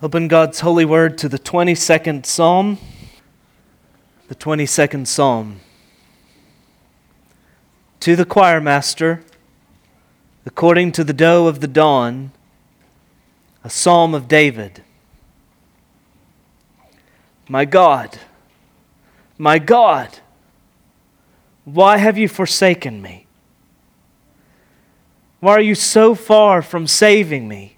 Open God's holy word to the 22nd Psalm. The 22nd Psalm. To the choir master, according to the doe of the dawn, a psalm of David. My God, my God, why have you forsaken me? Why are you so far from saving me?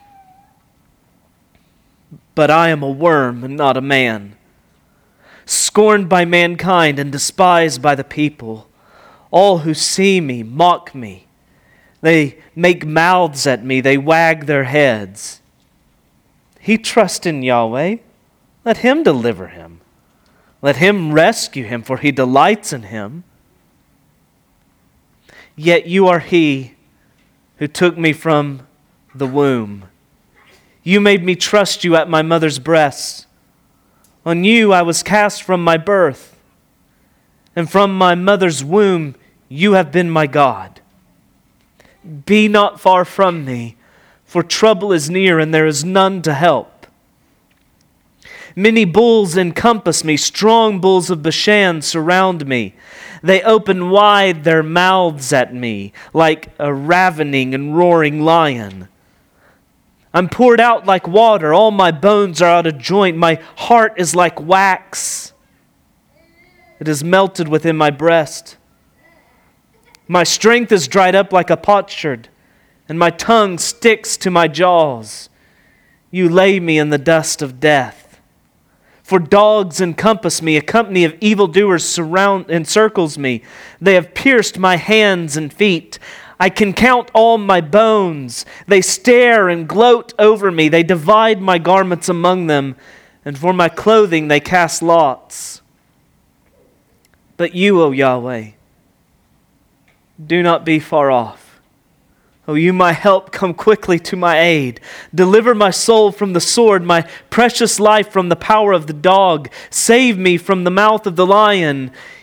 but I am a worm and not a man, scorned by mankind and despised by the people. All who see me mock me. They make mouths at me, they wag their heads. He trusts in Yahweh. Let him deliver him. Let him rescue him, for he delights in him. Yet you are he who took me from the womb. You made me trust you at my mother's breast. On you I was cast from my birth, and from my mother's womb you have been my God. Be not far from me, for trouble is near and there is none to help. Many bulls encompass me, strong bulls of Bashan surround me. They open wide their mouths at me like a ravening and roaring lion. I'm poured out like water. All my bones are out of joint. My heart is like wax. It is melted within my breast. My strength is dried up like a potsherd, and my tongue sticks to my jaws. You lay me in the dust of death. For dogs encompass me, a company of evildoers surround encircles me. They have pierced my hands and feet. I can count all my bones. They stare and gloat over me. They divide my garments among them, and for my clothing they cast lots. But you, O Yahweh, do not be far off. O you, my help, come quickly to my aid. Deliver my soul from the sword, my precious life from the power of the dog. Save me from the mouth of the lion.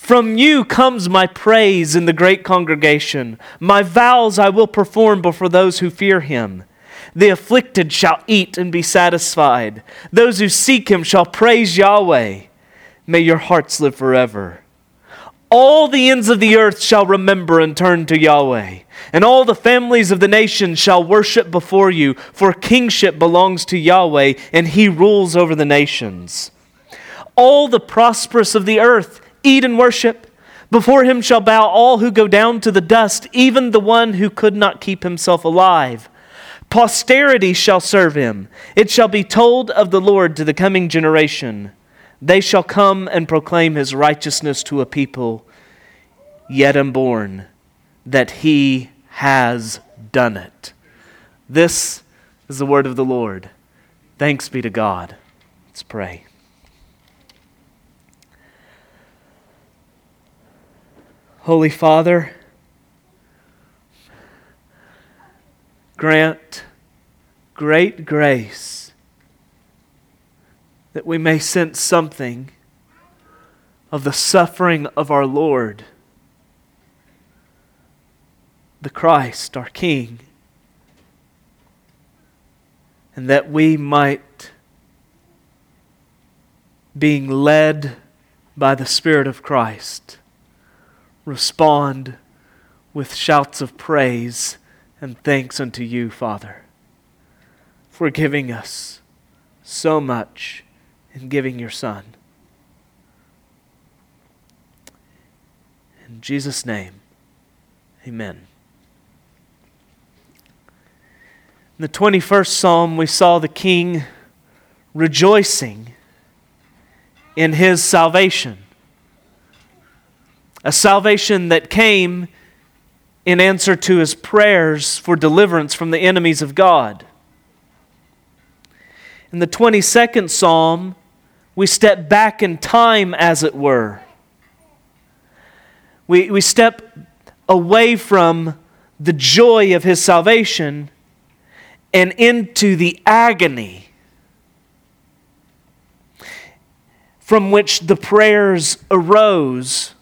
From you comes my praise in the great congregation. My vows I will perform before those who fear him. The afflicted shall eat and be satisfied. Those who seek him shall praise Yahweh. May your hearts live forever. All the ends of the earth shall remember and turn to Yahweh, and all the families of the nations shall worship before you, for kingship belongs to Yahweh, and he rules over the nations. All the prosperous of the earth eat and worship. Before him shall bow all who go down to the dust, even the one who could not keep himself alive. Posterity shall serve him. It shall be told of the Lord to the coming generation. They shall come and proclaim his righteousness to a people yet unborn, that he has done it. This is the word of the Lord. Thanks be to God. Let's pray. Holy Father, grant great grace that we may sense something of the suffering of our Lord, the Christ, our King, and that we might, being led by the Spirit of Christ, respond with shouts of praise and thanks unto you, Father, for giving us so much in giving your Son. In Jesus' name, amen. In the 21st Psalm, we saw the king rejoicing in his salvation. A salvation that came in answer to his prayers for deliverance from the enemies of God. In the 22nd Psalm, we step back in time, as it were. We, we step away from the joy of his salvation and into the agony from which the prayers arose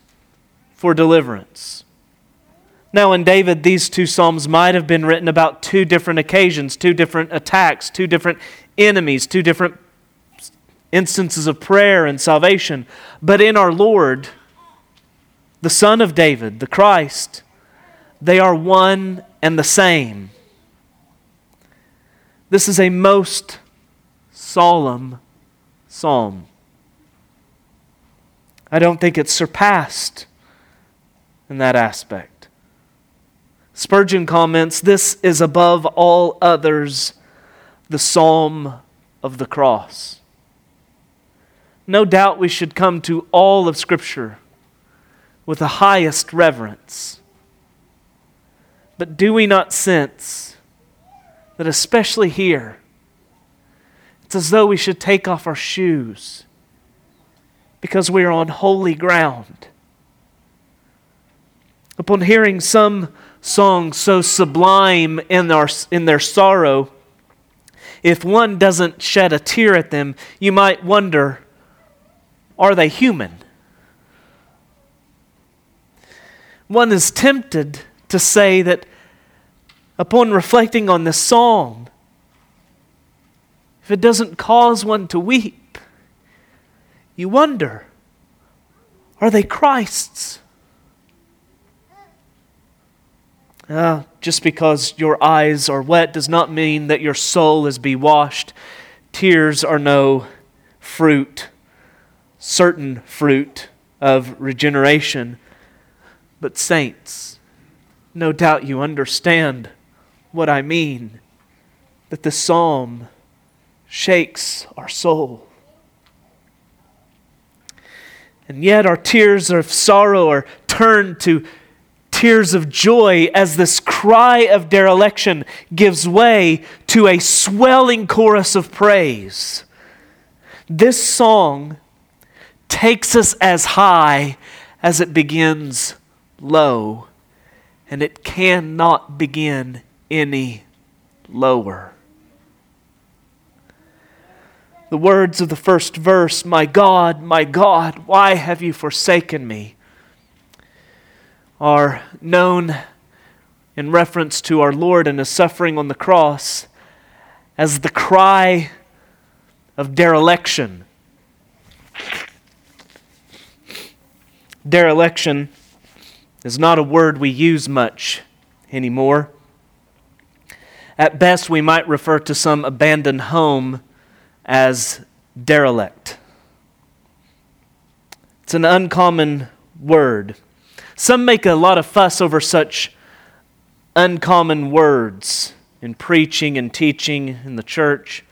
for deliverance. Now, in David, these two Psalms might have been written about two different occasions, two different attacks, two different enemies, two different instances of prayer and salvation. But in our Lord, the Son of David, the Christ, they are one and the same. This is a most solemn psalm. I don't think it's surpassed in that aspect. Spurgeon comments this is above all others the psalm of the cross. No doubt we should come to all of Scripture with the highest reverence. But do we not sense that, especially here, it's as though we should take off our shoes because we are on holy ground? Upon hearing some songs so sublime in, our, in their sorrow, if one doesn't shed a tear at them, you might wonder are they human? One is tempted to say that upon reflecting on this song, if it doesn't cause one to weep, you wonder are they Christ's? Uh, just because your eyes are wet does not mean that your soul is bewashed. Tears are no fruit, certain fruit of regeneration. But, saints, no doubt you understand what I mean that the psalm shakes our soul. And yet, our tears of sorrow are turned to tears of joy as this cry of dereliction gives way to a swelling chorus of praise. This song takes us as high as it begins low, and it cannot begin any lower. The words of the first verse, My God, my God, why have you forsaken me? Are known in reference to our Lord and his suffering on the cross as the cry of dereliction. Dereliction is not a word we use much anymore. At best, we might refer to some abandoned home as derelict. It's an uncommon word. Some make a lot of fuss over such uncommon words in preaching and teaching in the church,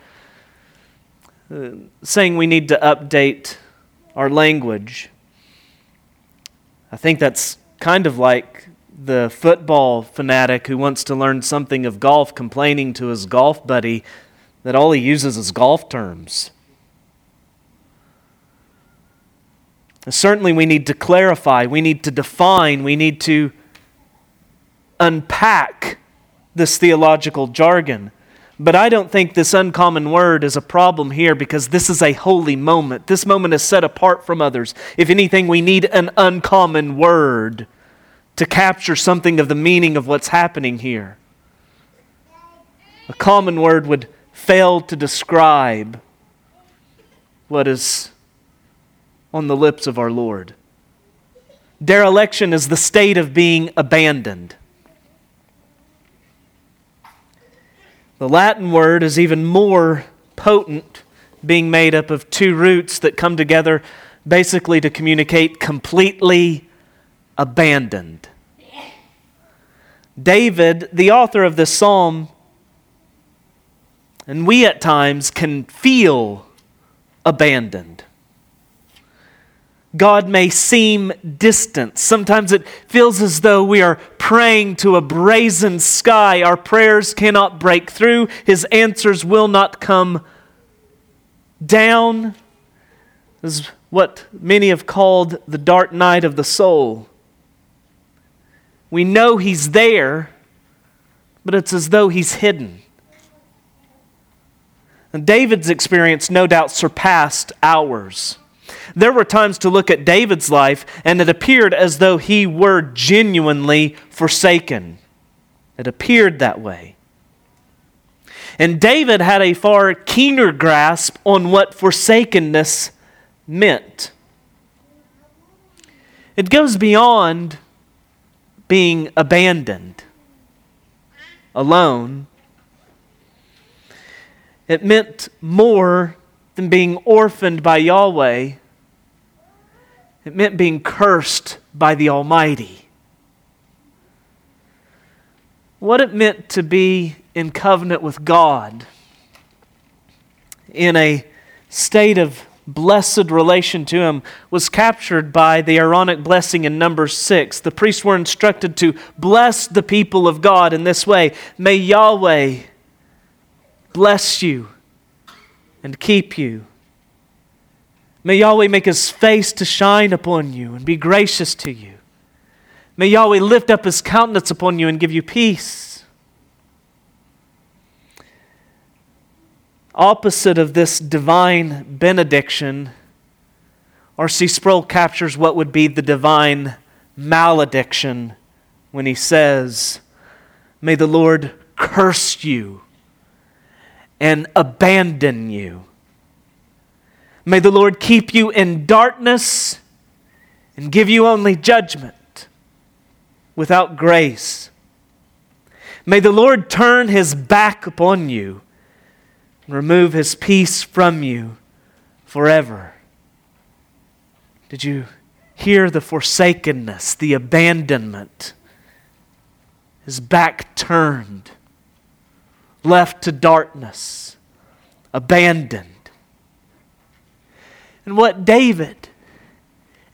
uh, saying we need to update our language. I think that's kind of like the football fanatic who wants to learn something of golf complaining to his golf buddy that all he uses is golf terms. Certainly, we need to clarify, we need to define, we need to unpack this theological jargon. But I don't think this uncommon word is a problem here because this is a holy moment. This moment is set apart from others. If anything, we need an uncommon word to capture something of the meaning of what's happening here. A common word would fail to describe what is on the lips of our Lord. Dereliction is the state of being abandoned. The Latin word is even more potent, being made up of two roots that come together basically to communicate completely abandoned. David, the author of this psalm, and we at times can feel abandoned. God may seem distant. Sometimes it feels as though we are praying to a brazen sky. Our prayers cannot break through, His answers will not come down. This is what many have called the dark night of the soul. We know He's there, but it's as though He's hidden. And David's experience no doubt surpassed ours. There were times to look at David's life, and it appeared as though he were genuinely forsaken. It appeared that way. And David had a far keener grasp on what forsakenness meant. It goes beyond being abandoned, alone. It meant more than being orphaned by Yahweh. It meant being cursed by the Almighty. What it meant to be in covenant with God, in a state of blessed relation to him was captured by the Aaronic blessing in number six. The priests were instructed to bless the people of God in this way May Yahweh bless you and keep you. May Yahweh make his face to shine upon you and be gracious to you. May Yahweh lift up his countenance upon you and give you peace. Opposite of this divine benediction, R.C. Sproul captures what would be the divine malediction when he says, May the Lord curse you and abandon you. May the Lord keep you in darkness and give you only judgment without grace. May the Lord turn his back upon you and remove his peace from you forever. Did you hear the forsakenness, the abandonment? His back turned left to darkness, abandoned. And what David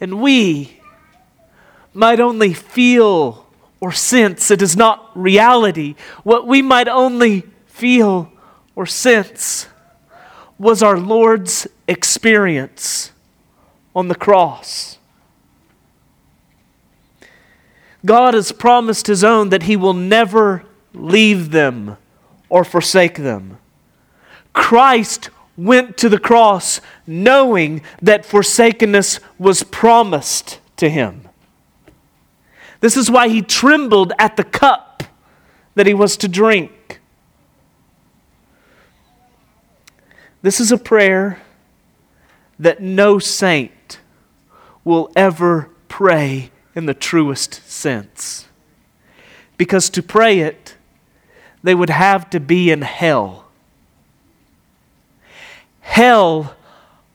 and we might only feel or sense, it is not reality. What we might only feel or sense was our Lord's experience on the cross. God has promised His own that He will never leave them or forsake them. Christ went to the cross knowing that forsakenness was promised to him. This is why he trembled at the cup that he was to drink. This is a prayer that no saint will ever pray in the truest sense. Because to pray it they would have to be in hell. Hell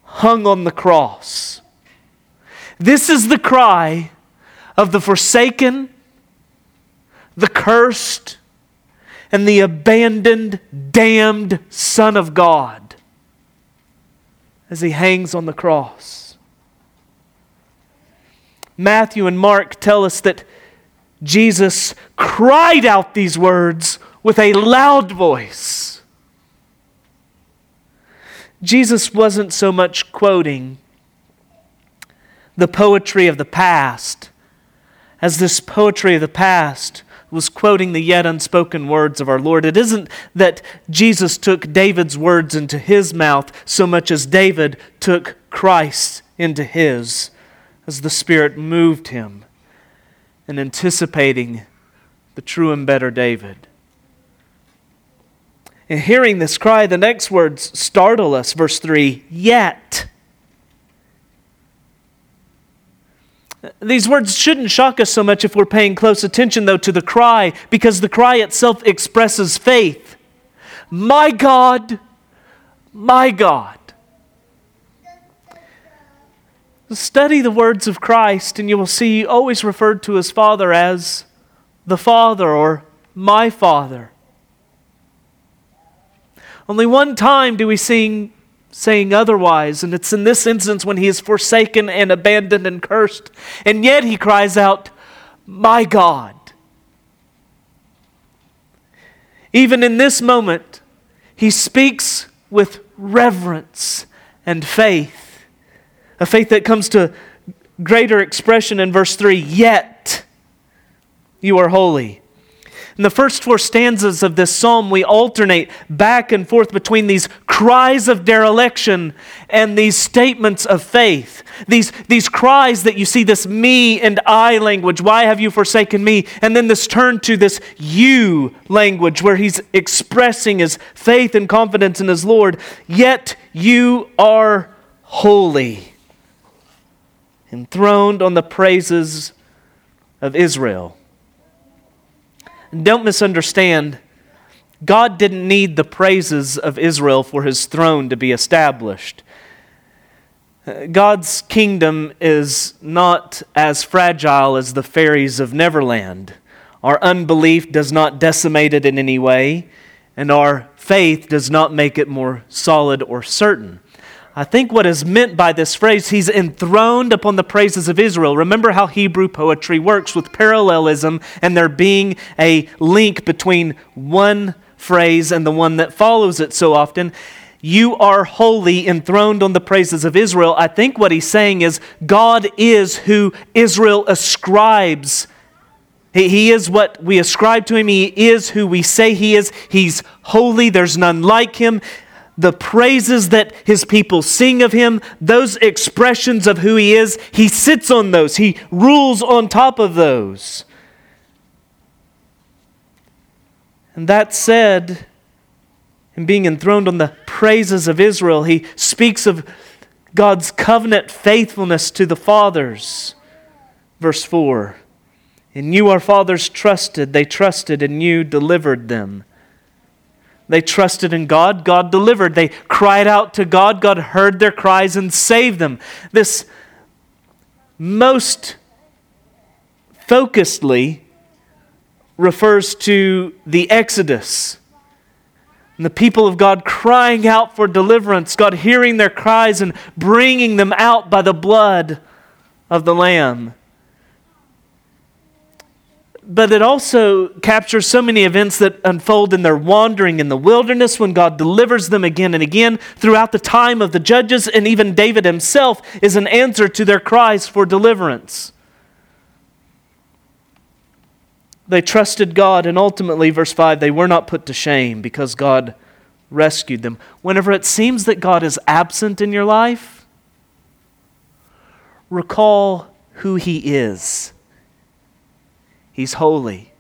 hung on the cross. This is the cry of the forsaken, the cursed, and the abandoned, damned Son of God as he hangs on the cross. Matthew and Mark tell us that Jesus cried out these words with a loud voice. Jesus wasn't so much quoting the poetry of the past as this poetry of the past was quoting the yet unspoken words of our Lord. It isn't that Jesus took David's words into his mouth so much as David took Christ into his, as the Spirit moved him in anticipating the true and better David. And hearing this cry, the next words startle us. Verse 3 Yet. These words shouldn't shock us so much if we're paying close attention, though, to the cry, because the cry itself expresses faith. My God, my God. Study the words of Christ, and you will see he always referred to his Father as the Father or my Father. Only one time do we see saying otherwise, and it's in this instance when he is forsaken and abandoned and cursed. And yet he cries out, My God. Even in this moment, he speaks with reverence and faith, a faith that comes to greater expression in verse 3 Yet you are holy. In the first four stanzas of this psalm, we alternate back and forth between these cries of dereliction and these statements of faith. These, these cries that you see, this me and I language, why have you forsaken me? And then this turn to this you language where he's expressing his faith and confidence in his Lord. Yet you are holy, enthroned on the praises of Israel. Don't misunderstand. God didn't need the praises of Israel for his throne to be established. God's kingdom is not as fragile as the fairies of Neverland. Our unbelief does not decimate it in any way, and our faith does not make it more solid or certain. I think what is meant by this phrase, he's enthroned upon the praises of Israel. Remember how Hebrew poetry works with parallelism and there being a link between one phrase and the one that follows it so often. You are holy, enthroned on the praises of Israel. I think what he's saying is God is who Israel ascribes. He, is what we ascribe to him. He is who we say he is. He's holy. There's none like him the praises that his people sing of him, those expressions of who he is, he sits on those. He rules on top of those. And that said, in being enthroned on the praises of Israel, he speaks of God's covenant faithfulness to the fathers. Verse 4 And you our fathers trusted, they trusted, and you delivered them. They trusted in God. God delivered. They cried out to God. God heard their cries and saved them. This most focusedly refers to the Exodus and the people of God crying out for deliverance, God hearing their cries and bringing them out by the blood of the Lamb but it also captures so many events that unfold in their wandering in the wilderness when God delivers them again and again throughout the time of the judges, and even David himself is an answer to their cries for deliverance. They trusted God, and ultimately, verse 5, they were not put to shame because God rescued them. Whenever it seems that God is absent in your life, recall who He is He's holy.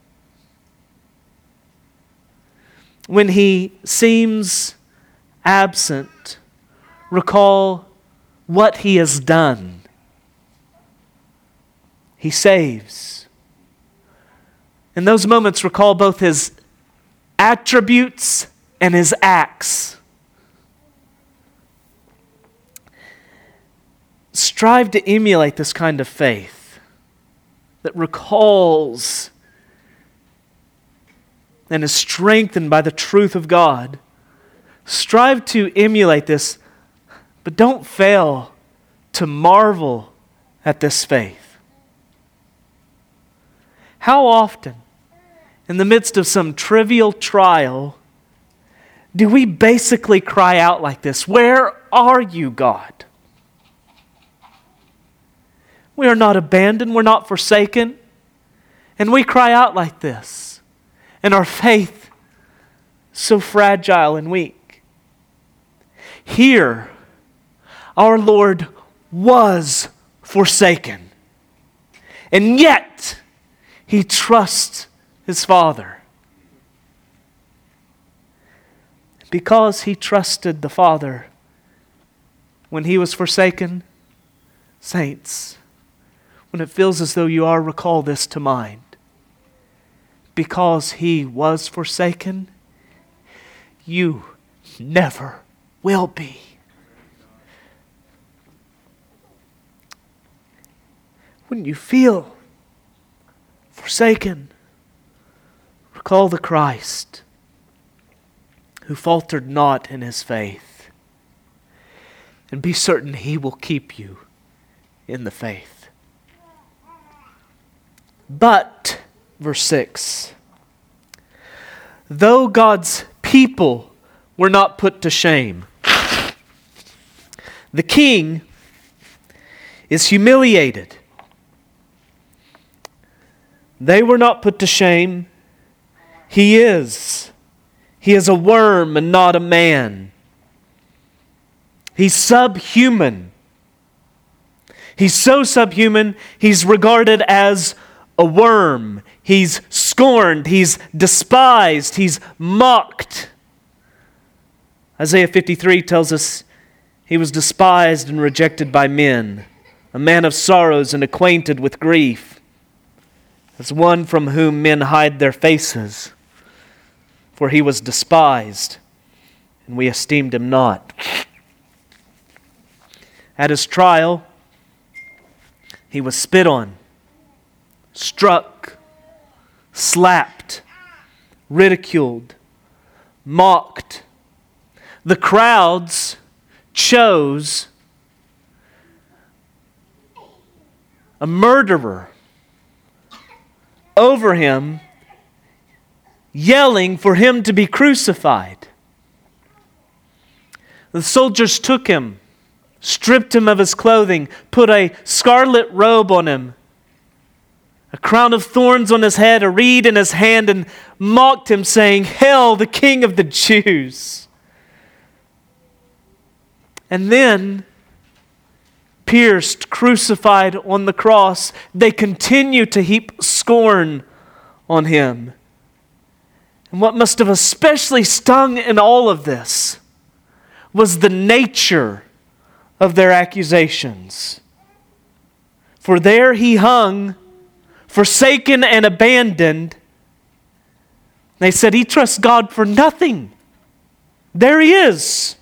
When he seems absent, recall what he has done. He saves. In those moments, recall both his attributes and his acts. Strive to emulate this kind of faith that recalls and is strengthened by the truth of God. Strive to emulate this, but don't fail to marvel at this faith. How often, in the midst of some trivial trial, do we basically cry out like this Where are you, God? We are not abandoned, we're not forsaken. And we cry out like this. And our faith, so fragile and weak. Here, our Lord was forsaken. And yet, he trusts his Father. Because he trusted the Father when he was forsaken, saints, when it feels as though you are, recall this to mind. Because he was forsaken, you never will be. when you feel forsaken, recall the Christ who faltered not in his faith, and be certain he will keep you in the faith. But, verse 6, though God's people were not put to shame, the king is humiliated. They were not put to shame. He is. He is a worm and not a man. He's subhuman. He's so subhuman, he's regarded as a worm. He's scorned. He's despised. He's mocked. Isaiah 53 tells us he was despised and rejected by men, a man of sorrows and acquainted with grief, as one from whom men hide their faces. For he was despised, and we esteemed him not. At his trial, he was spit on, struck, slapped, ridiculed, mocked. The crowds chose a murderer over him, yelling for him to be crucified. The soldiers took him, stripped him of his clothing, put a scarlet robe on him, a crown of thorns on his head, a reed in his hand, and mocked him, saying, Hail, the King of the Jews! And then, pierced, crucified on the cross, they continue to heap scorn on him. And what must have especially stung in all of this was the nature of their accusations. For there he hung, forsaken and abandoned. They said he trusts God for nothing. There he is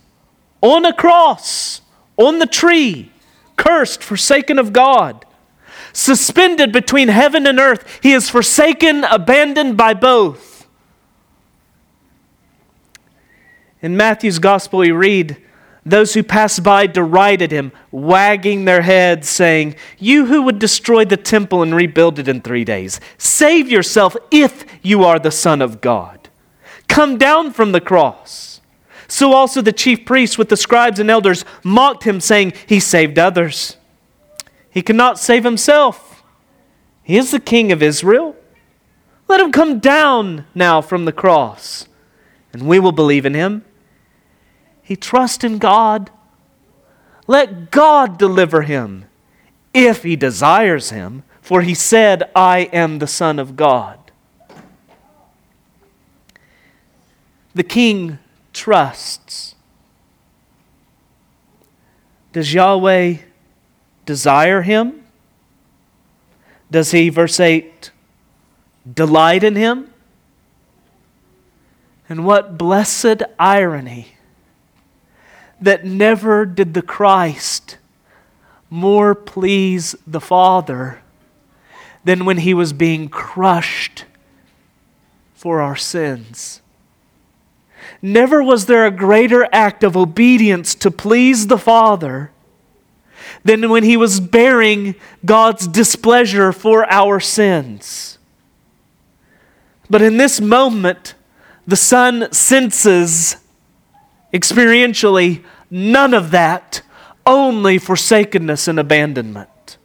on a cross, on the tree, cursed, forsaken of God. Suspended between heaven and earth, he is forsaken, abandoned by both. In Matthew's gospel, we read, Those who passed by derided him, wagging their heads, saying, You who would destroy the temple and rebuild it in three days, save yourself if you are the Son of God. Come down from the cross. So also the chief priests with the scribes and elders mocked him, saying, He saved others. He cannot save himself. He is the king of Israel. Let him come down now from the cross, and we will believe in him. He trusts in God. Let God deliver him if he desires him, for he said, I am the Son of God. The king trusts. Does Yahweh desire him? Does he, verse 8, delight in him? And what blessed irony that never did the Christ more please the Father than when he was being crushed for our sins. Never was there a greater act of obedience to please the Father than when he was bearing God's displeasure for our sins. But in this moment, the Son senses experientially none of that, only forsakenness and abandonment.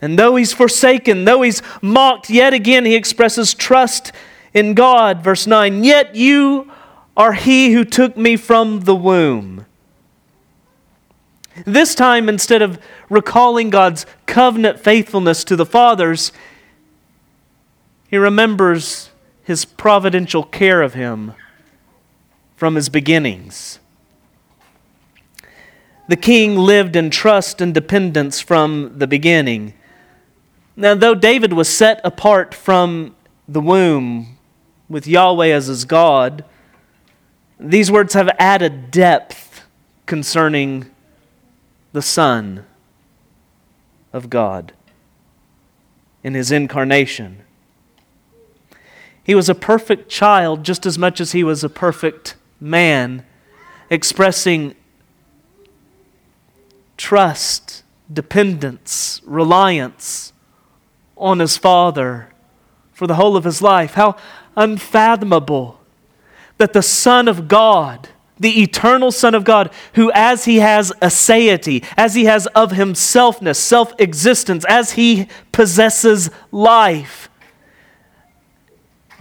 And though he's forsaken, though he's mocked, yet again he expresses trust in God. Verse 9, yet you are he who took me from the womb. This time, instead of recalling God's covenant faithfulness to the fathers, he remembers his providential care of him from his beginnings. The king lived in trust and dependence from the beginning. Now, though David was set apart from the womb with Yahweh as his God, these words have added depth concerning the Son. of God in his incarnation. He was a perfect child just as much as he was a perfect man, expressing trust, dependence, reliance on his Father for the whole of his life. How unfathomable that the Son of God, the eternal Son of God, who as he has aseity, as he has of himselfness, self existence, as he possesses life,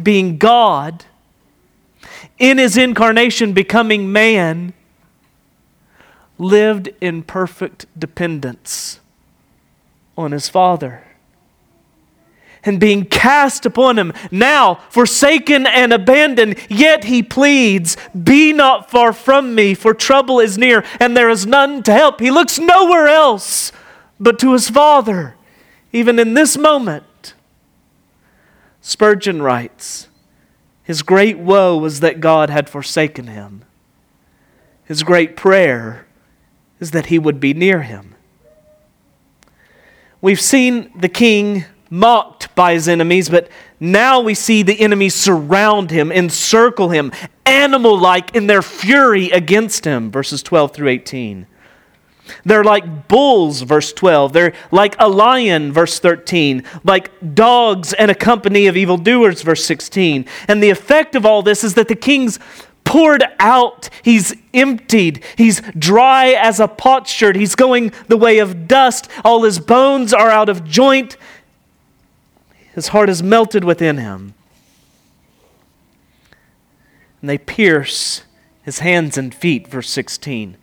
being God, in his incarnation becoming man, lived in perfect dependence on his Father. And being cast upon him, now forsaken and abandoned, yet he pleads, Be not far from me, for trouble is near, and there is none to help. He looks nowhere else but to his Father, even in this moment. Spurgeon writes, His great woe was that God had forsaken him. His great prayer is that he would be near him. We've seen the king mocked by his enemies, but now we see the enemies surround him, encircle him, animal like in their fury against him. Verses 12 through 18. They're like bulls, verse 12. They're like a lion, verse 13. Like dogs and a company of evildoers, verse 16. And the effect of all this is that the king's poured out. He's emptied. He's dry as a potsherd. He's going the way of dust. All his bones are out of joint. His heart is melted within him. And they pierce his hands and feet, verse 16.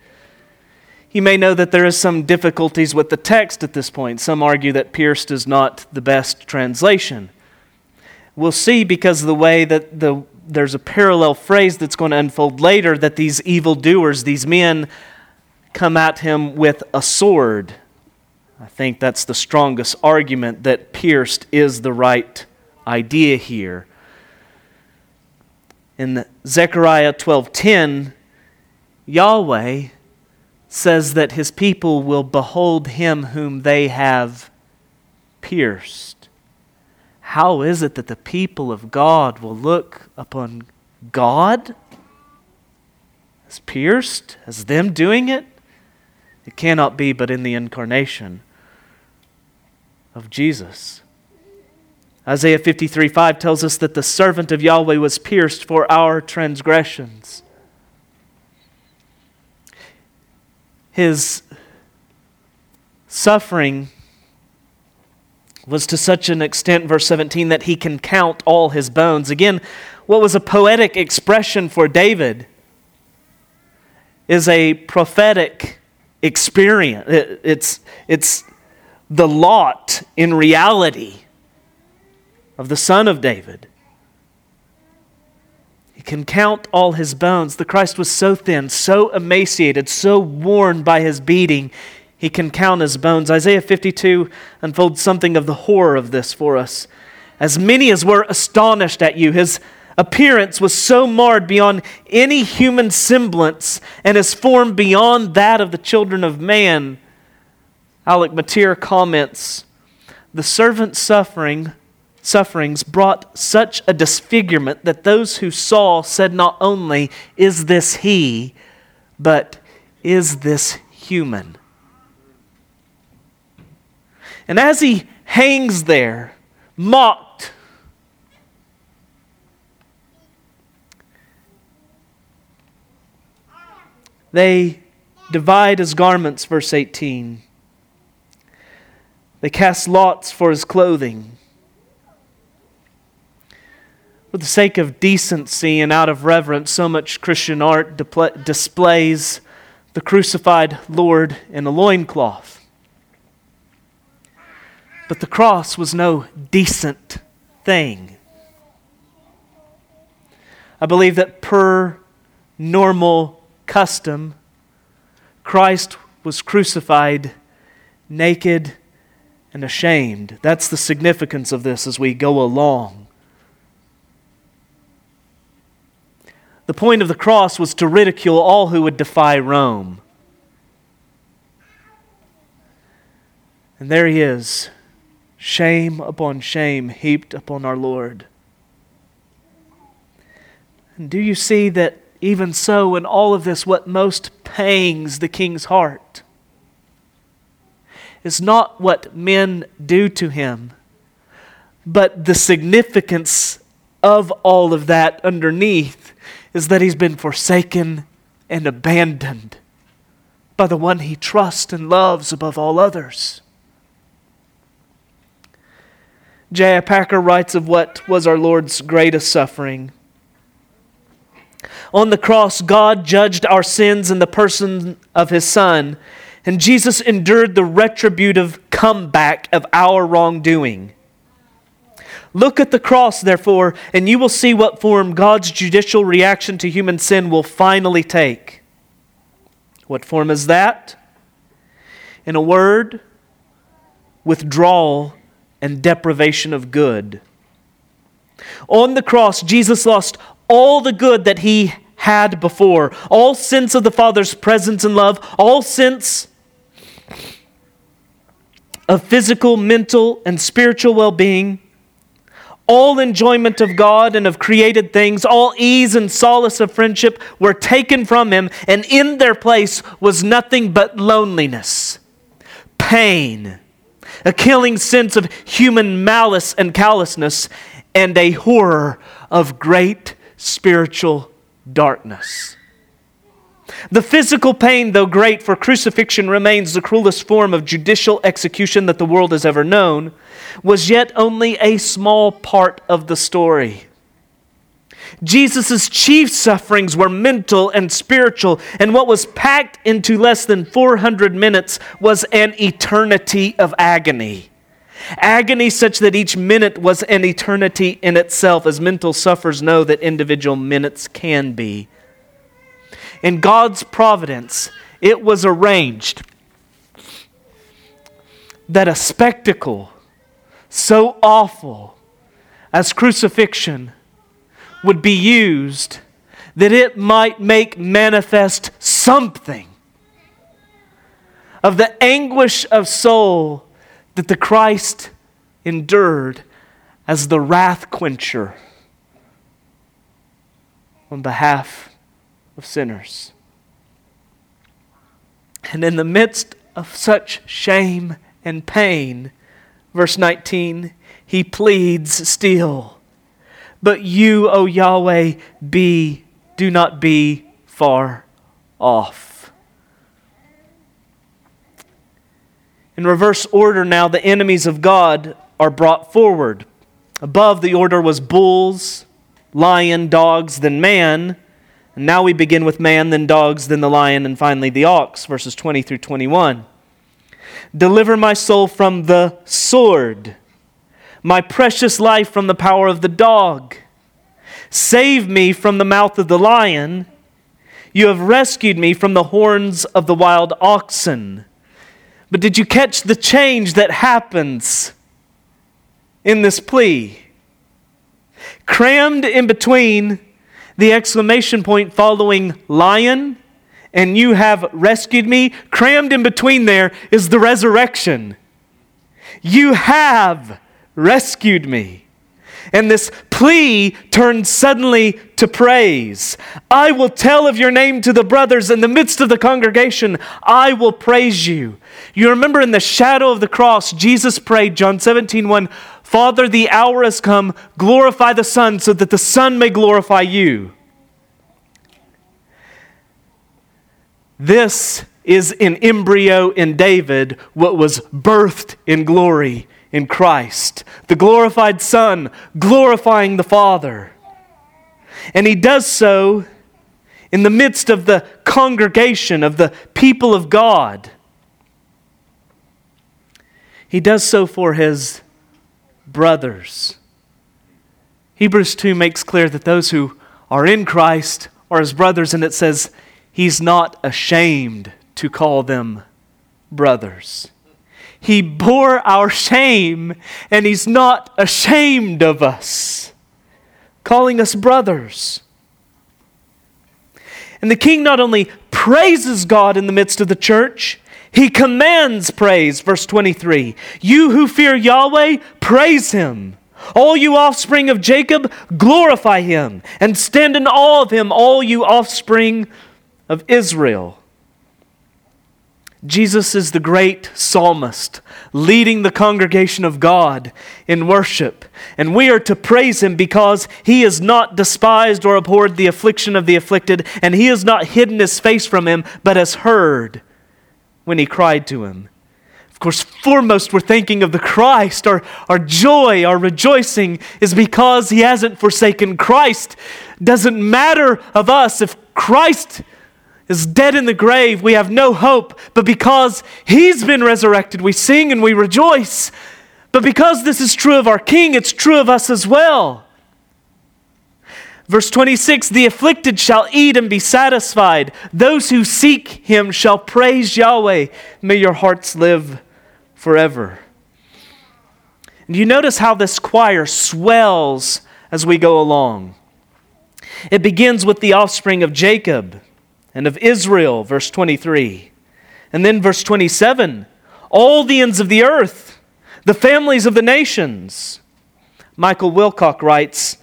You may know that there is some difficulties with the text at this point. Some argue that pierced is not the best translation. We'll see because of the way that the there's a parallel phrase that's going to unfold later that these evildoers, these men, come at him with a sword. I think that's the strongest argument that pierced is the right idea here. In Zechariah 12:10, Yahweh says that his people will behold him whom they have pierced. How is it that the people of God will look upon God as pierced, as them doing it? It cannot be but in the incarnation of Jesus. Isaiah 53 5 tells us that the servant of Yahweh was pierced for our transgressions. His suffering was to such an extent, verse 17, that he can count all his bones. Again, what was a poetic expression for David is a prophetic experience. it's, it's the lot in reality of the Son of David. Can count all his bones. The Christ was so thin, so emaciated, so worn by his beating, he can count his bones. Isaiah 52 unfolds something of the horror of this for us. As many as were astonished at you, his appearance was so marred beyond any human semblance and his form beyond that of the children of man. Alec Motyer comments The servant's suffering, sufferings brought such a disfigurement that those who saw said not only, Is this he, but is this human? And as he hangs there, mocked, they divide his garments, verse 18. They cast lots for his clothing. For the sake of decency and out of reverence, so much Christian art displays the crucified Lord in a loincloth. But the cross was no decent thing. I believe that per normal custom, Christ was crucified naked and ashamed. That's the significance of this as we go along. The point of the cross was to ridicule all who would defy Rome. And there he is, shame upon shame heaped upon our Lord. And do you see that even so, in all of this, what most pangs the king's heart is not what men do to him, but the significance of all of that underneath is that he's been forsaken and abandoned by the one he trusts and loves above all others. J.I. Packer writes of what was our Lord's greatest suffering. On the cross, God judged our sins in the person of his Son, and Jesus endured the retributive comeback of our wrongdoing. Look at the cross, therefore, and you will see what form God's judicial reaction to human sin will finally take. What form is that? In a word, withdrawal and deprivation of good. On the cross, Jesus lost all the good that he had before, all sense of the Father's presence and love, all sense of physical, mental, and spiritual well being, all enjoyment of God and of created things, all ease and solace of friendship were taken from him, and in their place was nothing but loneliness, pain, a killing sense of human malice and callousness, and a horror of great spiritual darkness. The physical pain, though great for crucifixion, remains the cruelest form of judicial execution that the world has ever known, was yet only a small part of the story. Jesus' chief sufferings were mental and spiritual, and what was packed into less than 400 minutes was an eternity of agony. Agony such that each minute was an eternity in itself, as mental sufferers know that individual minutes can be. In God's providence, it was arranged that a spectacle so awful as crucifixion would be used that it might make manifest something of the anguish of soul that the Christ endured as the wrath quencher on behalf of sinners. And in the midst of such shame and pain, verse 19, he pleads still, But you, O Yahweh, be, do not be far off. In reverse order now, the enemies of God are brought forward. Above the order was bulls, lion, dogs, then man. And now we begin with man, then dogs, then the lion, and finally the ox, verses 20 through 21. Deliver my soul from the sword, my precious life from the power of the dog. Save me from the mouth of the lion. You have rescued me from the horns of the wild oxen. But did you catch the change that happens in this plea? Crammed in between the exclamation point following lion and you have rescued me, crammed in between there is the resurrection. You have rescued me. And this plea turns suddenly to praise. I will tell of your name to the brothers in the midst of the congregation. I will praise you. You remember in the shadow of the cross, Jesus prayed, John 17, 1, Father, the hour has come, glorify the Son so that the Son may glorify you. This is an embryo in David, what was birthed in glory in Christ, the glorified Son glorifying the Father. And he does so in the midst of the congregation of the people of God. He does so for his brothers. Hebrews 2 makes clear that those who are in Christ are his brothers, and it says he's not ashamed to call them brothers. He bore our shame, and He's not ashamed of us, calling us brothers. And the king not only praises God in the midst of the church, He commands praise, verse 23. You who fear Yahweh, praise him. All you offspring of Jacob, glorify him, and stand in awe of him, all you offspring of Israel. Jesus is the great psalmist, leading the congregation of God in worship. And we are to praise him because he has not despised or abhorred the affliction of the afflicted, and he has not hidden his face from him, but has heard when he cried to him. Of course, foremost, we're thinking of the Christ. Our, our joy, our rejoicing is because he hasn't forsaken Christ. Doesn't matter of us if Christ is dead in the grave, we have no hope. But because he's been resurrected, we sing and we rejoice. But because this is true of our King, it's true of us as well. Verse 26 The afflicted shall eat and be satisfied. Those who seek him shall praise Yahweh. May your hearts live forever. And you notice how this choir swells as we go along. It begins with the offspring of Jacob and of Israel, verse 23. And then verse 27 all the ends of the earth, the families of the nations. Michael Wilcock writes,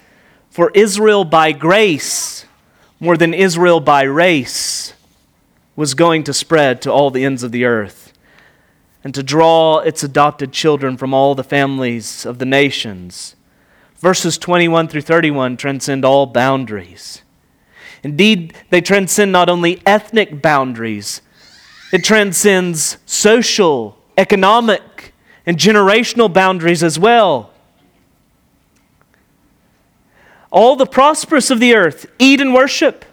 For Israel by grace, more than Israel by race, was going to spread to all the ends of the earth, and to draw its adopted children from all the families of the nations. Verses 21 through 31 transcend all boundaries. Indeed, they transcend not only ethnic boundaries, it transcends social, economic, and generational boundaries as well. All the prosperous of the earth eat and worship.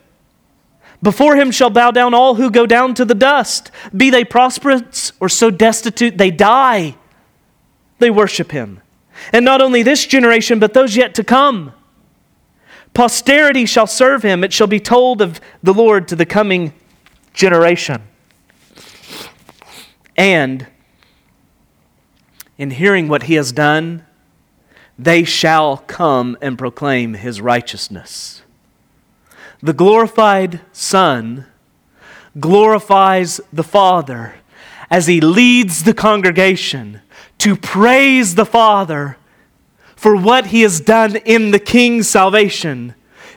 Before him shall bow down all who go down to the dust, be they prosperous or so destitute they die. They worship him. And not only this generation, but those yet to come. Posterity shall serve him. It shall be told of the Lord to the coming generation. And in hearing what he has done, they shall come and proclaim his righteousness. The glorified Son glorifies the Father as he leads the congregation to praise the Father for what he has done in the king's salvation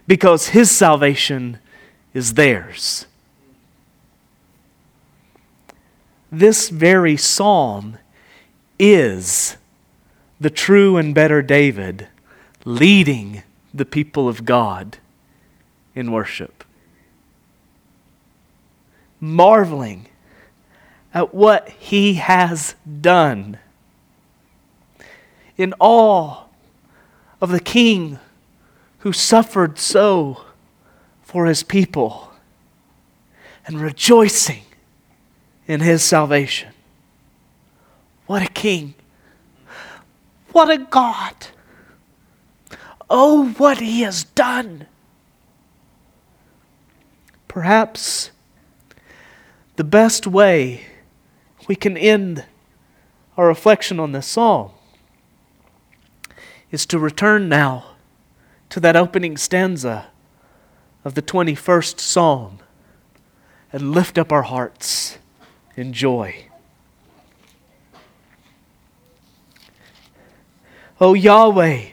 because his salvation is theirs. This very psalm is the true and better David leading the people of God in worship, marveling at what he has done in awe of the King who suffered so for his people and rejoicing in his salvation. What a King! What a God! Oh, what he has done! Perhaps the best way we can end our reflection on this psalm is to return now to that opening stanza of the 21st Psalm and lift up our hearts in joy. O Yahweh,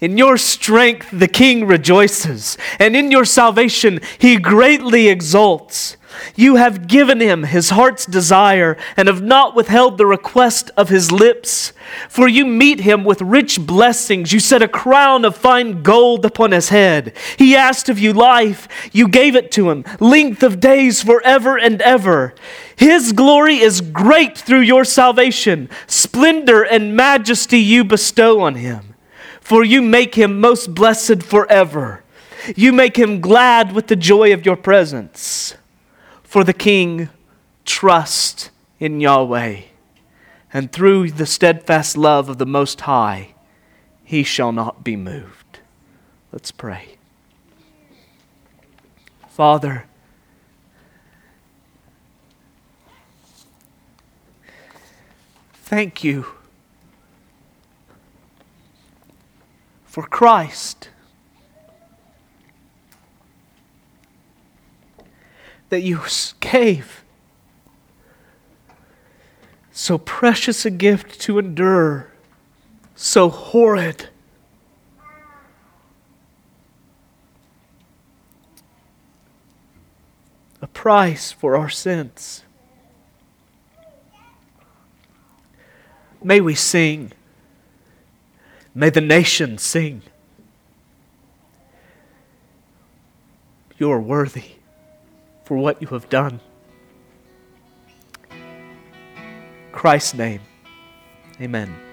in your strength the king rejoices, and in your salvation he greatly exults. You have given him his heart's desire and have not withheld the request of his lips. For you meet him with rich blessings. You set a crown of fine gold upon his head. He asked of you life. You gave it to him, length of days forever and ever. His glory is great through your salvation. Splendor and majesty you bestow on him. For you make him most blessed forever. You make him glad with the joy of your presence. For the king trust in Yahweh, and through the steadfast love of the Most High, he shall not be moved. Let's pray. Father, thank you for Christ. That you gave So precious a gift to endure, so horrid. A price for our sins. May we sing. May the nation sing. You are worthy for what you have done. Christ's name, amen.